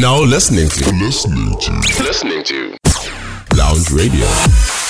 Now listening to listening to listening to Lounge Radio.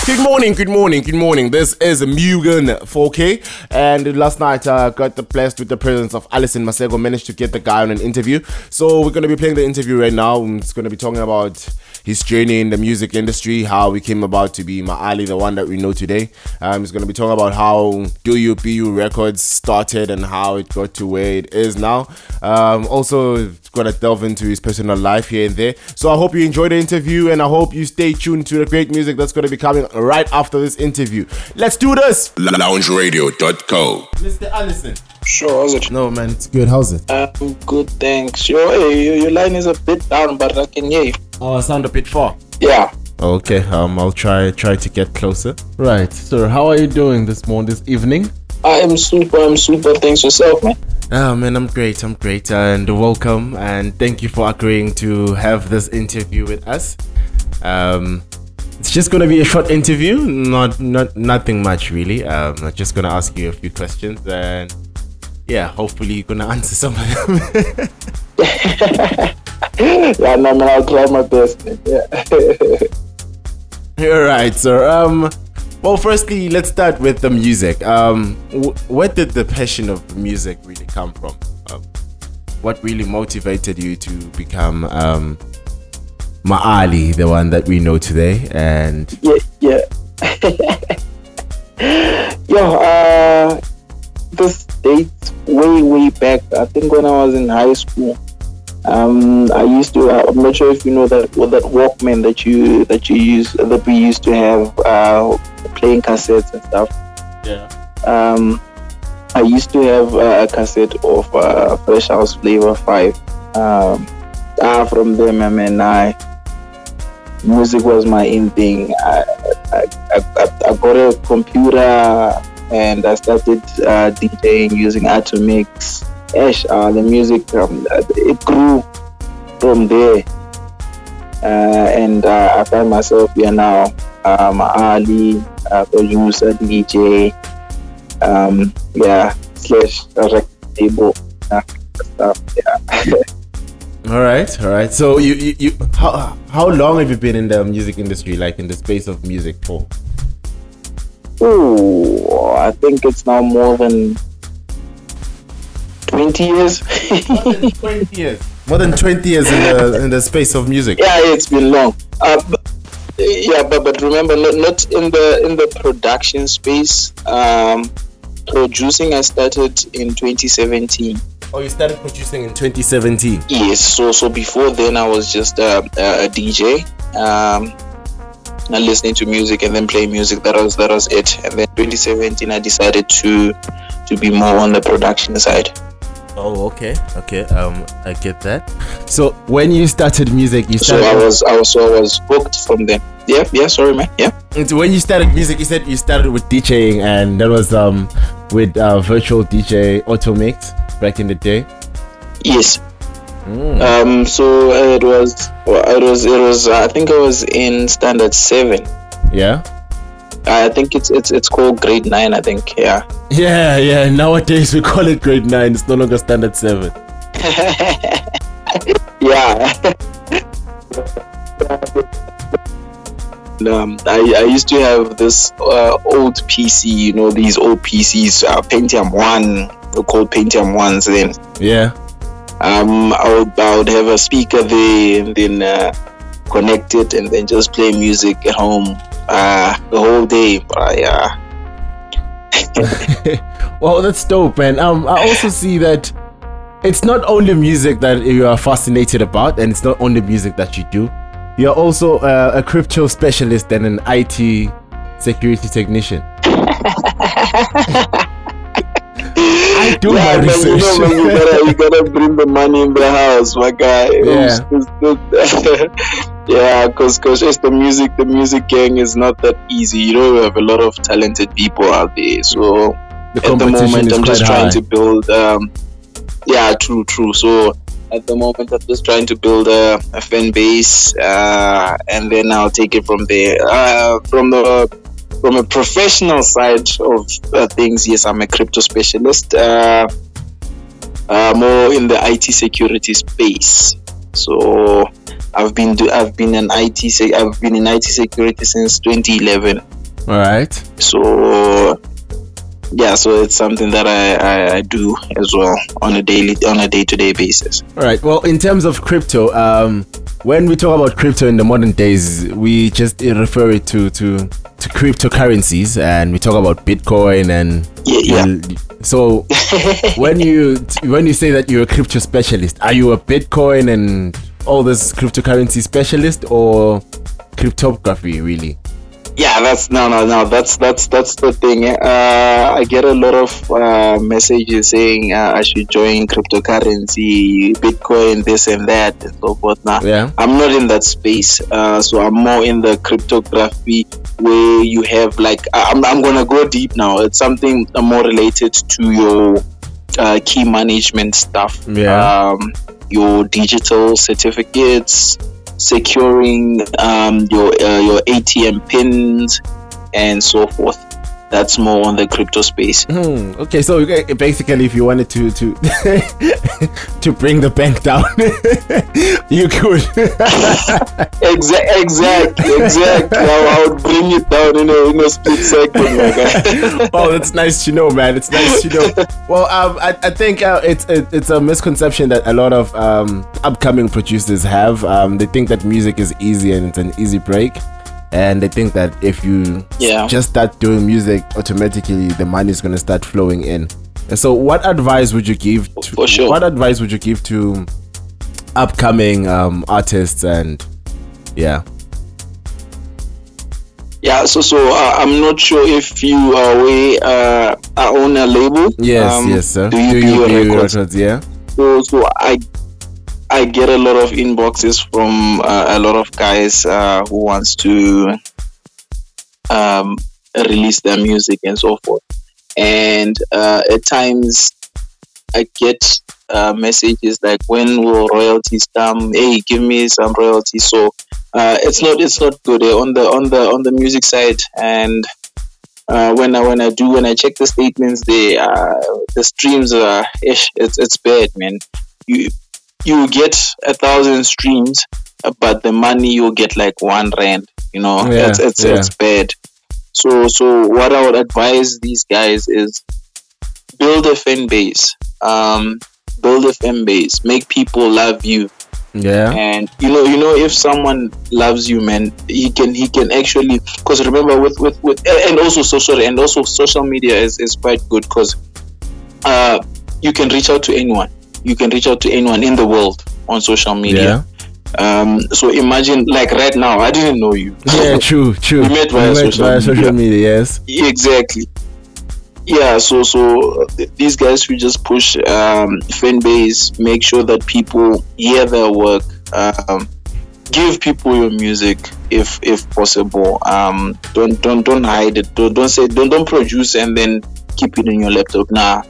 Good morning, good morning, good morning. This is Mugen 4K, and last night I uh, got the blessed with the presence of Alison Masego. Managed to get the guy on an interview, so we're gonna be playing the interview right now. It's gonna be talking about his journey in the music industry, how we came about to be Maali, the one that we know today. Um, he's going to be talking about how Do You BU Records started and how it got to where it is now. Um, also, going to delve into his personal life here and there. So I hope you enjoyed the interview and I hope you stay tuned to the great music that's going to be coming right after this interview. Let's do this! LoungeRadio.co. Mr. Allison. Sure, how's it? No, man, it's good. How's it? Um, good, thanks. Your, hey, your line is a bit down, but I can hear you. Oh, I sound a bit far. Yeah. Okay, um, I'll try try to get closer. Right, sir. How are you doing this morning, this evening? I am super. I'm super. Thanks yourself, man. Oh man, I'm great. I'm great, and welcome, and thank you for agreeing to have this interview with us. Um, it's just gonna be a short interview, not not nothing much really. Um, I'm just gonna ask you a few questions, and yeah, hopefully you're gonna answer some of them. yeah, no, man, I'll try my best. Yeah. All right, sir. Um, well, firstly, let's start with the music. Um, wh- where did the passion of music really come from? Um, what really motivated you to become um, Maali, the one that we know today? And yeah, yeah. Yo, uh, this dates way, way back. I think when I was in high school. Um, I used to. Uh, I'm not sure if you know that well, that Walkman that you that you use that we used to have uh, playing cassettes and stuff. Yeah. Um, I used to have uh, a cassette of uh, Fresh House Flava Five. Um, ah, from them, I mean, I music was my in thing. I, I, I, I got a computer and I started uh, DJing using Atomix Ash, uh, the music, um, it grew from there. Uh, and uh, I find myself here now, um, Ali, uh, producer, DJ, um, yeah, slash record table, uh, stuff, yeah. all right, all right. So you, you, you, how, how long have you been in the music industry, like in the space of music for? Oh, I think it's now more than 20 years. More than 20 years. More than 20 years in the in the space of music. Yeah, it's been long. Uh, but, yeah, but but remember, not, not in the in the production space. Um, producing, I started in 2017. Oh, you started producing in 2017. Yes. So so before then, I was just a, a DJ. Um, and listening to music and then playing music. That was that was it. And then 2017, I decided to to be more on the production side. Oh, okay, okay. Um, I get that. So when you started music, you started. So I was, I was, so I was booked from there. Yeah, yeah. Sorry, man. Yeah. And when you started music, you said you started with DJing, and that was um with uh, virtual DJ Atomix back in the day. Yes. Mm. Um. So it was, it was, it was. I think I was in standard seven. Yeah. I think it's it's it's called grade nine. I think yeah. Yeah, yeah. Nowadays we call it grade nine. It's no longer standard seven. yeah. um, I, I used to have this uh, old PC, you know, these old PCs, uh, Pentium 1, they're called Pentium 1s then. Yeah. Um, I would, I would have a speaker there and then uh, connect it and then just play music at home uh, the whole day. But yeah. well, that's dope, man. Um, I also see that it's not only music that you are fascinated about, and it's not only music that you do. You're also uh, a crypto specialist and an IT security technician. I do yeah, my research. You, know, you, gotta, you gotta bring the money in the house, my guy. Yeah. Yeah, because because it's the music. The music gang is not that easy. You know, we have a lot of talented people out there. So the at the moment, I'm just high. trying to build. Um, yeah, true, true. So at the moment, I'm just trying to build a, a fan base, uh, and then I'll take it from there. Uh, from the from a professional side of uh, things, yes, I'm a crypto specialist. Uh, uh, more in the IT security space. So I've been do, I've been an IT sec- I've been in IT security since 2011. All right. So yeah, so it's something that I, I, I do as well on a daily on a day to day basis. All right. Well, in terms of crypto, um, when we talk about crypto in the modern days, we just refer it to to to cryptocurrencies, and we talk about Bitcoin and yeah. yeah. So when you when you say that you're a crypto specialist, are you a Bitcoin and all this cryptocurrency specialist or cryptography really? yeah that's no no no that's that's that's the thing. Uh, i get a lot of uh, messages saying uh, i should join cryptocurrency bitcoin this and that and so forth. Now yeah. I'm not in that space uh, so i'm more in the cryptography where you have like i'm, I'm gonna go deep now. It's something more related to your uh, key management stuff. Yeah. Um, your digital certificates securing um, your uh, your ATM pins and so forth. That's more on the crypto space. Hmm, okay, so basically, if you wanted to to to bring the bank down, you could. exactly, exactly, exactly. I, would bring it down in a, in a split second, my guy. oh, that's nice to know, man. It's nice to know. Well, um, I, I think uh, it's it, it's a misconception that a lot of um, upcoming producers have. Um, they think that music is easy and it's an easy break and they think that if you yeah. just start doing music automatically the money is going to start flowing in and so what advice would you give to, For sure. what advice would you give to upcoming um, artists and yeah yeah so so uh, i'm not sure if you are we uh, own a label yes um, yes sir do you, do you, do records? records yeah so so i I get a lot of inboxes from uh, a lot of guys uh, who wants to um, release their music and so forth. And uh, at times, I get uh, messages like, "When will royalties come? Hey, give me some royalties." So uh, it's not it's not good eh, on the on the on the music side and. Uh, when I when I do when I check the statements, the the streams are ish, it's it's bad, man. You you get a thousand streams, but the money you get like one rand. You know, yeah, it's it's, yeah. it's bad. So so what I would advise these guys is build a fan base. Um, build a fan base. Make people love you. Yeah. And you know, you know, if someone loves you, man, he can he can actually because remember with with with and also social and also social media is is quite good because uh you can reach out to anyone you can reach out to anyone in the world on social media. Yeah. Um, so imagine, like right now, I didn't know you. Yeah, true, true. we met via, we met social, via media. social media. Yes. Exactly. Yeah. So, so these guys should just push um, fan base, make sure that people hear their work. Um, give people your music if if possible. Um, don't don't don't hide it. Don't, don't say don't don't produce and then keep it in your laptop. Nah,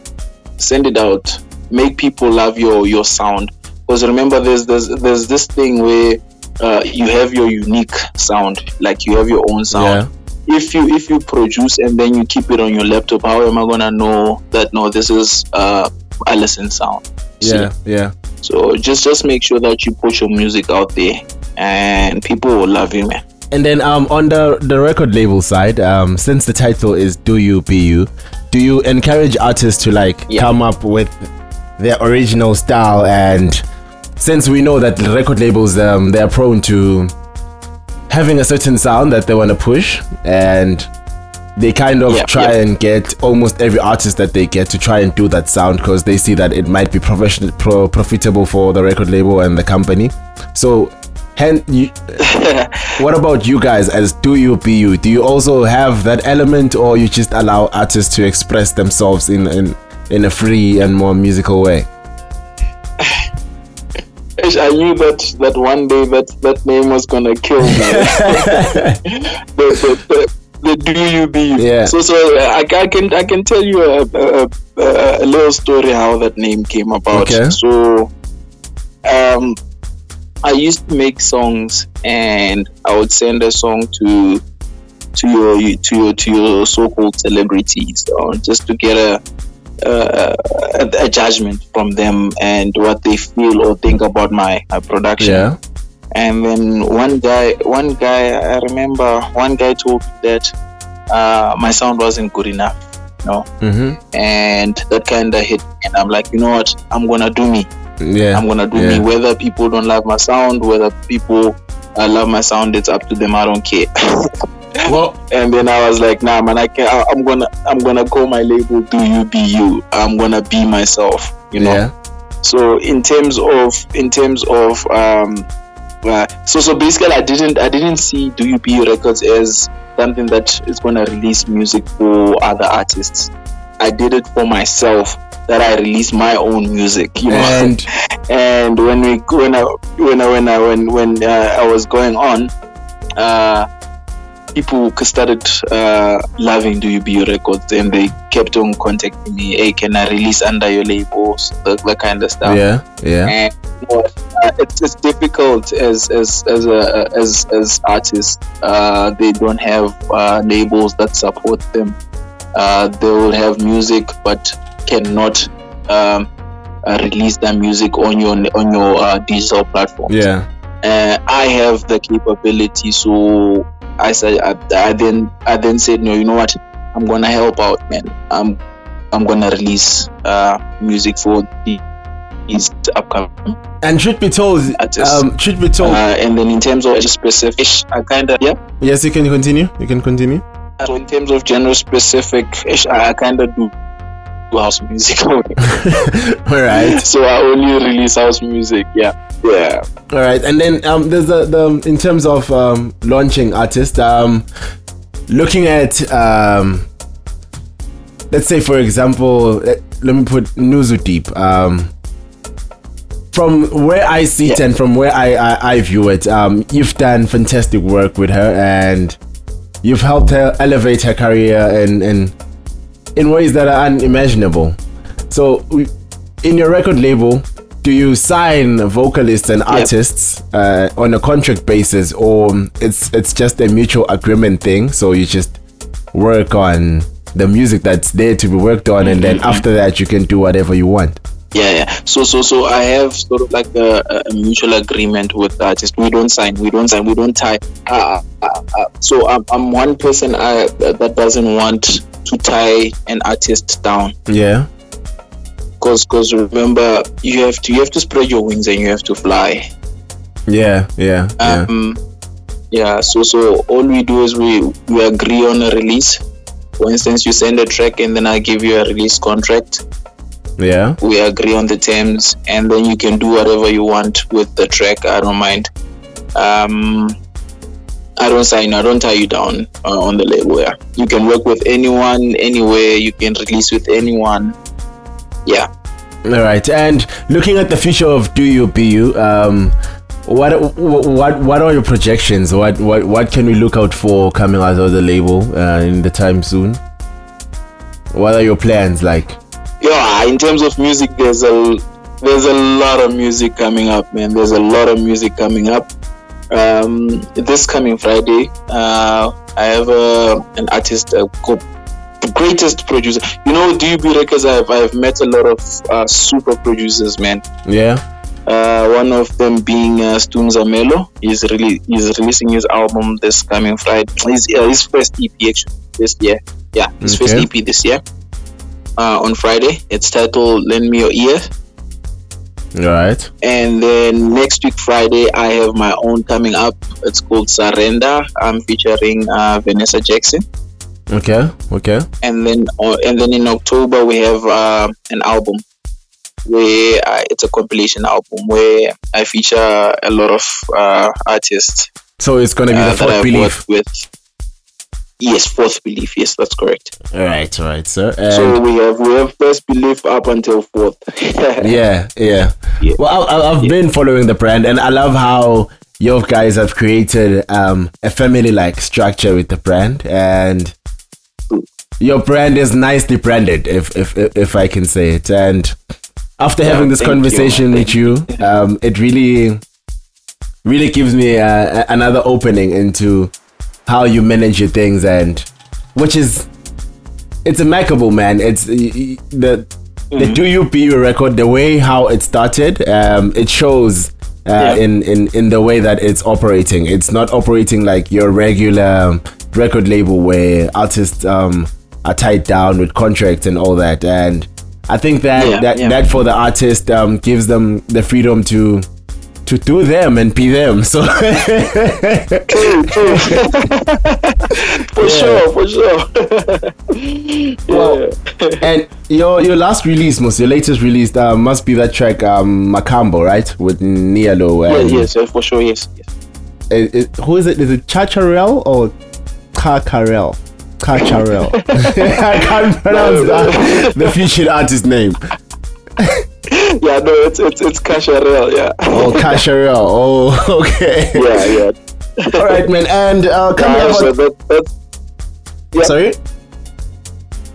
send it out make people love your your sound. Because remember, there's there's there's this thing where uh, you have your unique sound, like you have your own sound. Yeah. If you if you produce and then you keep it on your laptop, how am I gonna know that no, this is uh, Allison sound? Yeah, See? yeah. So just just make sure that you put your music out there, and people will love you, man. And then um, on the the record label side, um, since the title is "Do You Be You," do you encourage artists to like yeah. come up with their original style and since we know that record labels um, they're prone to having a certain sound that they want to push and they kind of try and get almost every artist that they get to try and do that sound because they see that it might be professional pro- profitable for the record label and the company. So hen- you, what about you guys as do you be you? Do you also have that element or you just allow artists to express themselves in, in in a free and more musical way? I knew that that one day that that name was gonna kill me. the, the, the, the, do you be? Yeah. So so I, I can I can tell you a, a, a, little story how that name came about. Okay. So um I used to make songs and I would send a song to to your to your to your so-called celebrities uh, just to get a uh, a, a, judgment from them and what they feel or think about my, my production. Yeah. And then one guy, one guy, I remember one guy told me that uh, my sound wasn't good enough, you know, mm-hmm. and that kind of hit me. And I'm like, you know what, I'm gonna do me. Yeah. I'm gonna do yeah. me. Whether people don't love my sound, whether people uh, love my sound, it's up to them. I don't care. well, and then I was like, nah, man, I can. not I'm gonna, I'm gonna call my label "Do You Be You." I'm gonna be myself, you know. Yeah. So in terms of, in terms of, um, uh, so so basically, I didn't, I didn't see "Do You Be You" records as something that is gonna release music for other artists. I did it for myself that I release my own music, you know. And, and when we when I when I when I when when uh, I was going on, uh, people started uh, loving Do You Be Your Records, and they kept on contacting me. Hey, can I release under your labels? That, that kind of stuff. Yeah, yeah. And know, uh, it's, it's difficult as as as a, as as artists. Uh, they don't have uh, labels that support them. Uh, they will have music, but cannot um, uh, release that music on your on your uh, digital platform. Yeah. Uh, I have the capability, so I said I, I, then I then said no. You know what? I'm gonna help out, man. I'm I'm gonna release uh, music for the these upcoming. And should be told, um, should be told. Uh, and then in terms of specific, I kind of yeah. Yes, you can continue. You can continue. So in terms of genre specific, I kind of do house music All right. So I only release house music. Yeah. Yeah. All right. And then um, there's the, the in terms of um, launching artists, um, looking at um, let's say for example, let, let me put Nuzu Deep. Um, from where I see it and from where I, I, I view it, um, you've done fantastic work with her and you've helped her elevate her career and and in ways that are unimaginable. So, in your record label, do you sign vocalists and artists yep. uh, on a contract basis, or it's it's just a mutual agreement thing? So you just work on the music that's there to be worked on, and then mm-hmm. after that, you can do whatever you want. Yeah, yeah. So, so, so I have sort of like a, a mutual agreement with the artist. We don't sign. We don't sign. We don't tie. Uh, uh, uh, so I'm, I'm one person I, that doesn't want to tie an artist down. Yeah. Cause, cause remember, you have to you have to spread your wings and you have to fly. Yeah, yeah, yeah. Um, yeah. So, so all we do is we we agree on a release. For instance, you send a track and then I give you a release contract. Yeah. We agree on the terms, and then you can do whatever you want with the track. I don't mind. Um, I don't sign, I don't tie you down uh, on the label. Yeah, you can work with anyone, anywhere. You can release with anyone. Yeah. All right. And looking at the future of Do You Be You, um, what what what are your projections? What what what can we look out for coming out of the label uh, in the time soon? What are your plans like? Yeah, in terms of music, there's a there's a lot of music coming up, man. There's a lot of music coming up. Um, this coming Friday, uh, I have uh, an artist uh, called the greatest producer. You know, DUB Records. I've I've met a lot of uh, super producers, man. Yeah. Uh, one of them being uh, Melo. He's really he's releasing his album this coming Friday. His, his first EP actually this year. Yeah, his okay. first EP this year. Uh, on Friday. It's titled "Lend Me Your Ear." Right. And then next week Friday, I have my own coming up. It's called Surrender. I'm featuring uh, Vanessa Jackson. Okay. Okay. And then uh, and then in October we have uh, an album where uh, it's a compilation album where I feature a lot of uh, artists. So it's gonna be the uh, fourth belief with. Yes, fourth belief. Yes, that's correct. All right, all right, sir. And so we have we have first belief up until fourth. yeah, yeah, yeah. Well, I, have yeah. been following the brand, and I love how you guys have created um, a family-like structure with the brand, and your brand is nicely branded, if if if I can say it. And after yeah, having this conversation you. with you, um, it really really gives me uh, another opening into how you manage your things and which is it's impeccable, man. It's the the. Do You Be You record. The way how it started, um, it shows. Uh, yeah. in, in in the way that it's operating, it's not operating like your regular record label where artists um, are tied down with contracts and all that. And I think that yeah, that, yeah. that for the artist um, gives them the freedom to to do them and be them. So true, true. for yeah. sure, for sure. well, and your your last release, most your latest release, uh, must be that track um, Makambo, right, with Nialo. And, yes, yes, for sure, yes. yes. It, it, who is it? Is it Chacharel or Kakarel? Kacharel. I can't pronounce that, the featured artist name. yeah, no, it's it's it's Kasharel, yeah. Oh, Kasharel. Oh, okay. Yeah, yeah. All right, man. And uh, coming yeah, so that, yeah. Sorry.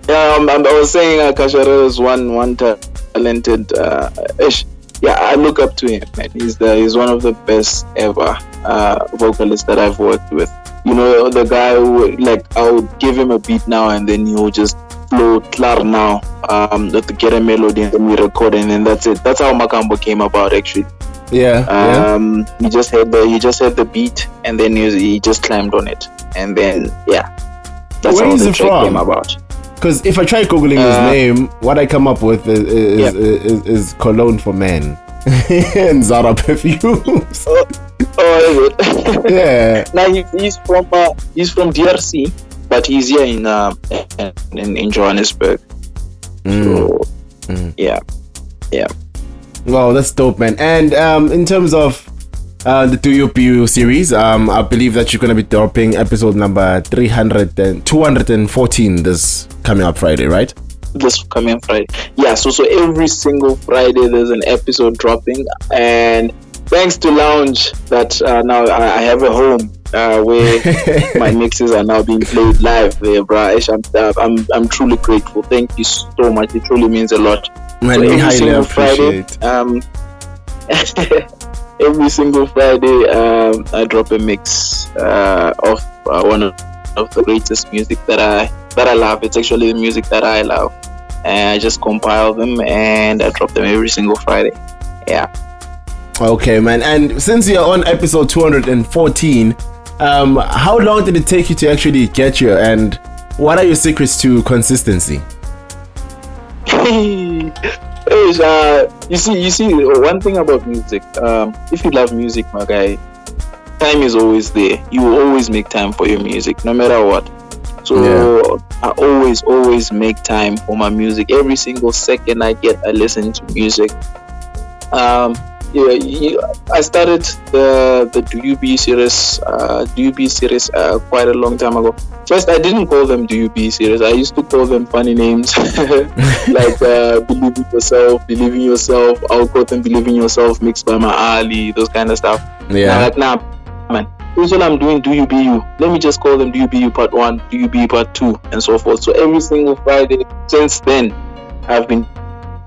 Yeah, um, I was saying uh, Kasharel is one one talented. Uh, ish. Yeah, I look up to him, man. He's the he's one of the best ever uh, vocalists that I've worked with. You know, the guy who like I would give him a beat now and then he would just flow clar now um to get a melody and then we record and then that's it that's how makambo came about actually yeah um yeah. he just had the he just had the beat and then he, he just climbed on it and then yeah that's Where how the track from? came about because if I try googling uh, his name, what I come up with is is, yeah. is, is, is cologne for men and Zara perfumes. Oh, oh is it? yeah. now he, he's from uh, he's from DRC but he's here in uh, in, in Johannesburg. Mm. So, mm. yeah, yeah. Wow, that's dope, man. And um, in terms of uh, the DUBU series, um, I believe that you're going to be dropping episode number 300 and 214 this coming up Friday, right? This coming Friday. Yeah, so so every single Friday there's an episode dropping, and thanks to Lounge that uh, now I, I have a home uh, where my mixes are now being played live there, bro. I'm, I'm, I'm truly grateful. Thank you so much. It truly means a lot. Man, so every single Friday, um, every single Friday, um, I drop a mix uh, of uh, one of, of the greatest music that I that I love. It's actually the music that I love, and I just compile them and I drop them every single Friday. Yeah. Okay, man. And since you're on episode 214, um, how long did it take you to actually get here, and what are your secrets to consistency? hey, uh, you see, you see, one thing about music. Um, if you love music, my guy, time is always there. You will always make time for your music, no matter what. So yeah. I always, always make time for my music. Every single second I get, I listen to music. Um, yeah, I started the the DUB series, uh, DUB series uh, quite a long time ago. First, I didn't call them DUB series. I used to call them funny names like uh, Believe in Yourself, Believe in Yourself. I'll call them Believe in Yourself, mixed by my Ali, those kind of stuff. Yeah. like, nah, man. Here's what I'm doing. Do you be you? Let me just call them Do you be you part one, Do you be part two, and so forth. So every single Friday since then, I've been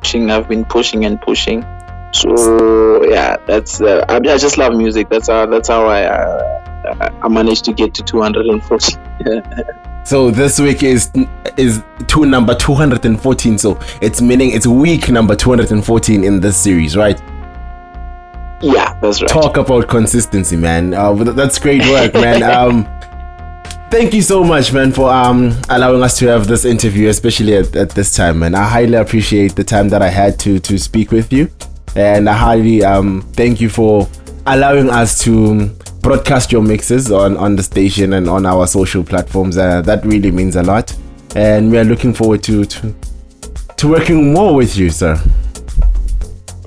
pushing. I've been pushing and pushing so yeah that's uh, I, I, just love music. That's how that's how i uh, i managed to get to 240 so this week is is to number 214 so it's meaning it's week number 214 in this series right? Yeah that's right. Talk about consistency man. Uh, that's great work man. Um thank you so much man for um allowing us to have this interview especially at, at this time man. I highly appreciate the time that i had to to speak with you and I highly um, thank you for allowing us to broadcast your mixes on, on the station and on our social platforms. Uh, that really means a lot. And we are looking forward to, to, to working more with you, sir.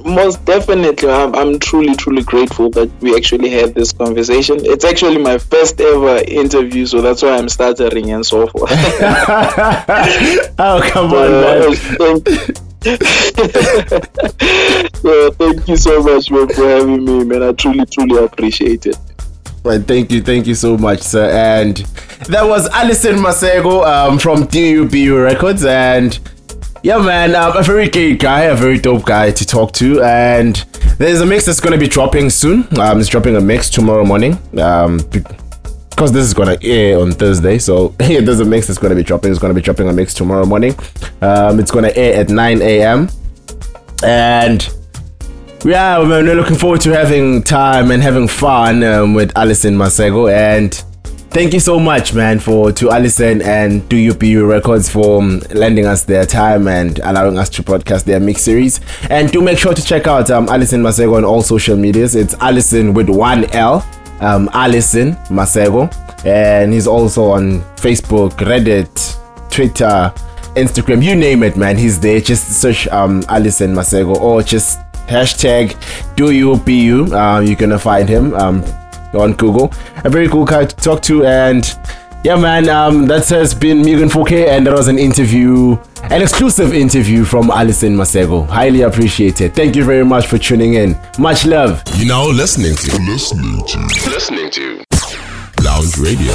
Most definitely. I'm, I'm truly, truly grateful that we actually had this conversation. It's actually my first ever interview, so that's why I'm stuttering and so forth. oh, come on, man. So thank you so much man, for having me, man. I truly, truly appreciate it. Right, thank you, thank you so much, sir. And that was Alison Masego um, from DUBU Records, and yeah, man, um, a very great guy, a very dope guy to talk to. And there's a mix that's gonna be dropping soon. Um, it's dropping a mix tomorrow morning. Um, because this is gonna air on Thursday, so there's a mix It's gonna be dropping. It's gonna be dropping a mix tomorrow morning. Um, it's gonna air at 9 a.m. and yeah, man, we're looking forward to having time and having fun um, with Alison Masego and thank you so much man for to Alison and to UPU Records for um, lending us their time and allowing us to broadcast their mix series and do make sure to check out um, Alison Masego on all social medias it's Alison with one L um, Alison Masego and he's also on Facebook Reddit Twitter Instagram you name it man. He's there. Just search um, Alison Masego or just hashtag do you bu uh, you're gonna find him um, on Google. A very cool guy to talk to, and yeah, man, um, that has been Mugen 4K, and that was an interview, an exclusive interview from Alison Masego. Highly appreciated. Thank you very much for tuning in. Much love. You know, listening to, listening to, listening to Lounge Radio.